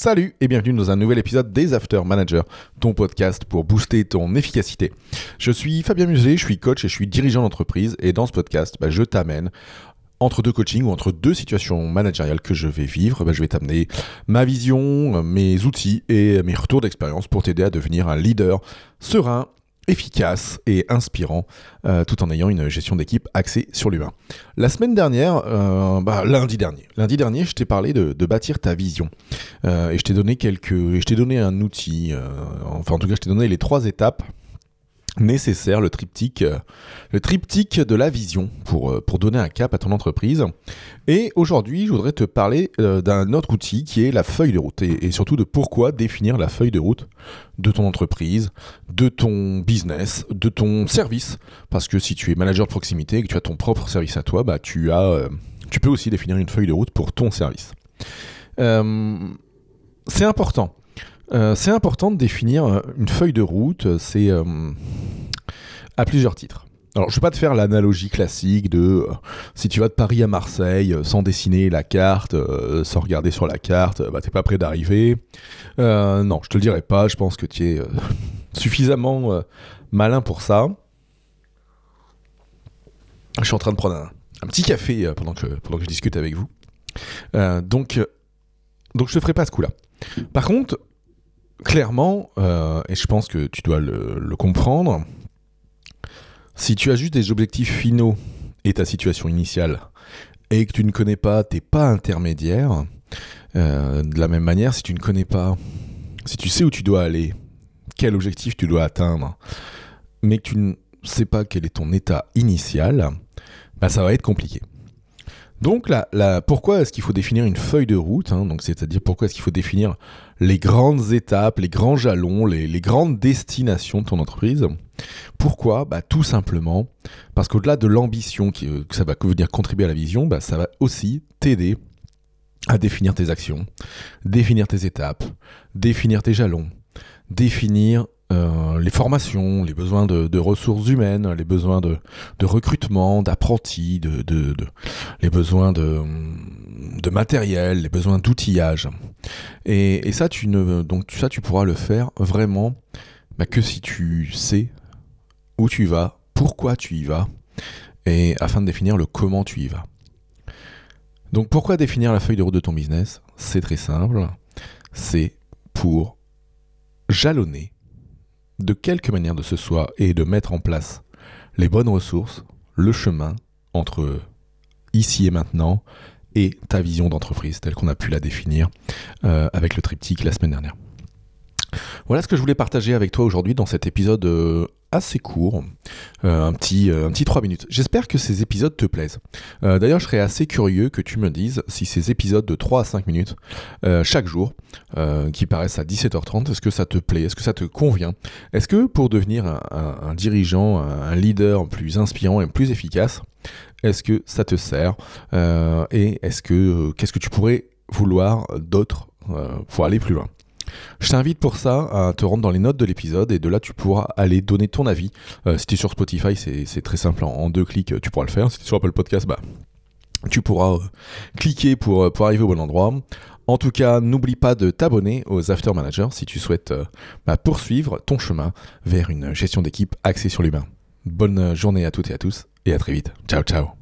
Salut et bienvenue dans un nouvel épisode des After Manager, ton podcast pour booster ton efficacité. Je suis Fabien Musée, je suis coach et je suis dirigeant d'entreprise et dans ce podcast, bah, je t'amène entre deux coachings ou entre deux situations managériales que je vais vivre, bah, je vais t'amener ma vision, mes outils et mes retours d'expérience pour t'aider à devenir un leader serein efficace et inspirant, euh, tout en ayant une gestion d'équipe axée sur l'humain. La semaine dernière, euh, bah, lundi dernier, je t'ai parlé de, bâtir ta vision euh, et je t'ai donné quelques, je t'ai donné un outil, enfin en tout cas, je t'ai donné les trois étapes nécessaire, le triptyque, euh, le triptyque de la vision pour, euh, pour donner un cap à ton entreprise. Et aujourd'hui, je voudrais te parler euh, d'un autre outil qui est la feuille de route et, surtout de pourquoi définir la feuille de route de ton entreprise, de ton business, de ton service. Parce que si tu es manager de proximité et que tu as ton propre service à toi, bah, tu, as, tu peux aussi définir une feuille de route pour ton service. c'est important. C'est important de définir une feuille de route. C'est à plusieurs titres. Alors, je vais pas te faire l'analogie classique de euh, si tu vas de Paris à Marseille euh, sans dessiner la carte, euh, sans regarder sur la carte, bah t'es pas prêt d'arriver. non, je te le dirai pas. Je pense que tu es suffisamment malin pour ça. Je suis en train de prendre un, petit café pendant que pendant que je discute avec vous. donc donc je te ferai pas ce coup-là. Par contre, clairement, et je pense que tu dois le comprendre si tu as juste des objectifs finaux et ta situation initiale, et que tu ne connais pas, t'es pas intermédiaire, euh, de la même manière, si tu ne connais pas, si tu sais où tu dois aller, quel objectif tu dois atteindre, mais que tu ne sais pas quel est ton état initial, bah ça va être compliqué. Donc, là, pourquoi est-ce qu'il faut définir une feuille de route hein, c'est-à-dire pourquoi est-ce qu'il faut définir les grandes étapes, les grands jalons, les, grandes destinations de ton entreprise? Pourquoi? Bah, Tout simplement parce qu'au-delà de l'ambition euh, que ça va venir contribuer à la vision, bah, ça va aussi t'aider à définir tes actions, définir tes étapes, définir tes jalons, définir euh, les formations, les besoins de, ressources humaines, les besoins de, recrutement, d'apprentis, de, les besoins de, matériel, les besoins d'outillage. Et, ça, tu ne, donc ça, tu pourras le faire vraiment bah, que si tu sais où tu vas, pourquoi tu y vas, et afin de définir le comment tu y vas. Donc pourquoi définir la feuille de route de ton business? C'est très simple, c'est pour jalonner de quelque manière de ce soit et de mettre en place les bonnes ressources, le chemin entre ici et maintenant et ta vision d'entreprise telle qu'on a pu la définir euh, avec le triptyque la semaine dernière. Voilà ce que je voulais partager avec toi aujourd'hui dans cet épisode euh, assez court, euh, un, petit, un petit 3 minutes. J'espère que ces épisodes te plaisent. D'ailleurs, je serais assez curieux que tu me dises si ces épisodes de 3 à 5 minutes chaque jour, qui paraissent à 17h30, est-ce que ça te plaît? Est-ce que ça te convient? Est-ce que pour devenir un, dirigeant, un leader plus inspirant et plus efficace, est-ce que ça te sert? Et est-ce que qu'est-ce que tu pourrais vouloir d'autre pour aller plus loin? Je t'invite pour ça à te rendre dans les notes de l'épisode et de là tu pourras aller donner ton avis. Euh, si tu es sur Spotify, c'est très simple, en, deux clics tu pourras le faire. Si tu es sur Apple Podcast, bah, tu pourras euh, cliquer pour, euh, pour arriver au bon endroit. En tout cas, n'oublie pas de t'abonner aux After Managers si tu souhaites bah, poursuivre ton chemin vers une gestion d'équipe axée sur l'humain. Bonne journée à toutes et à tous et à très vite. Ciao ciao